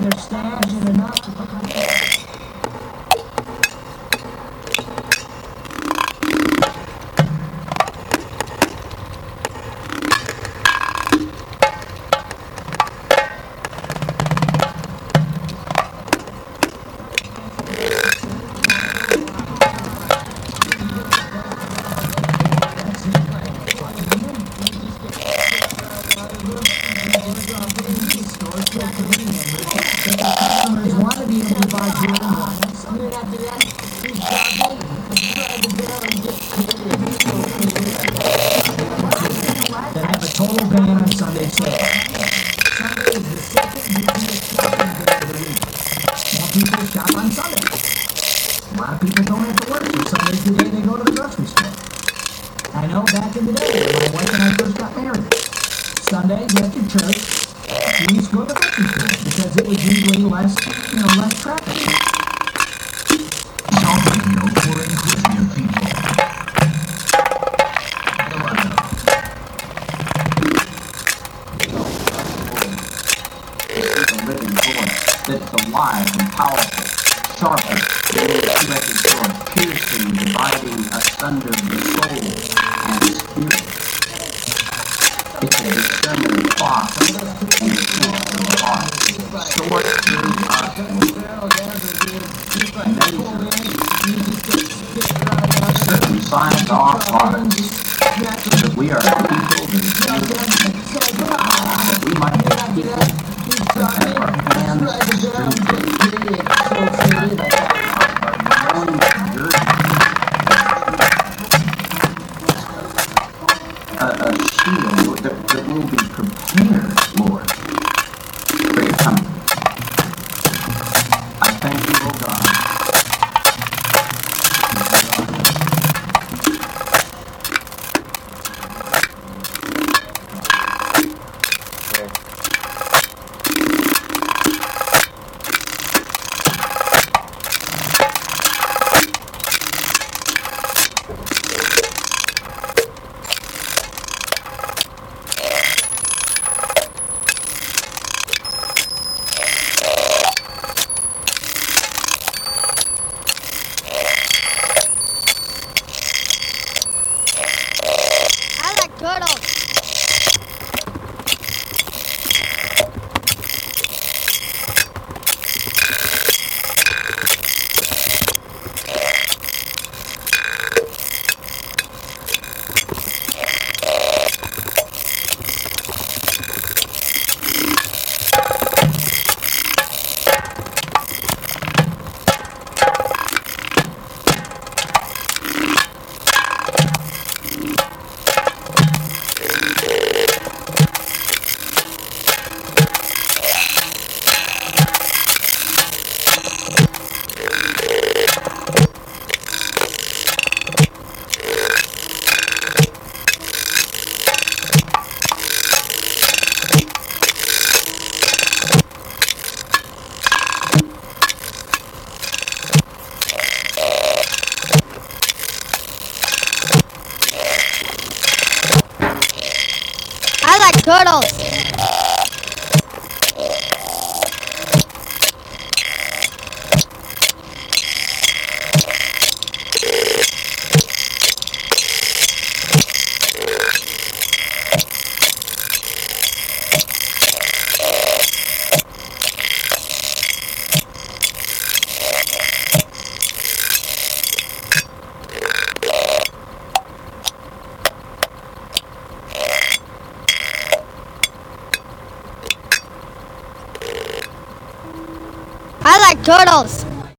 Their staves and enough to put on. Sunday. Sunday is the second busiest day of the week. More people shop on Sunday. A lot of people don't have to work, so Sunday's the day they go to the grocery store. I know back in the day when my wife and I first got married, Sundays after church, we used to go to the grocery store because it was usually less, you know, less traffic. Some people It's alive and powerful, sharp as a two-edged sword, piercing, dividing asunder the soul and spirit. It's a discerning clock and the sense of the heart. Sword through us uh, measure. Certain signs are hearts that we are people that we might be people turtles.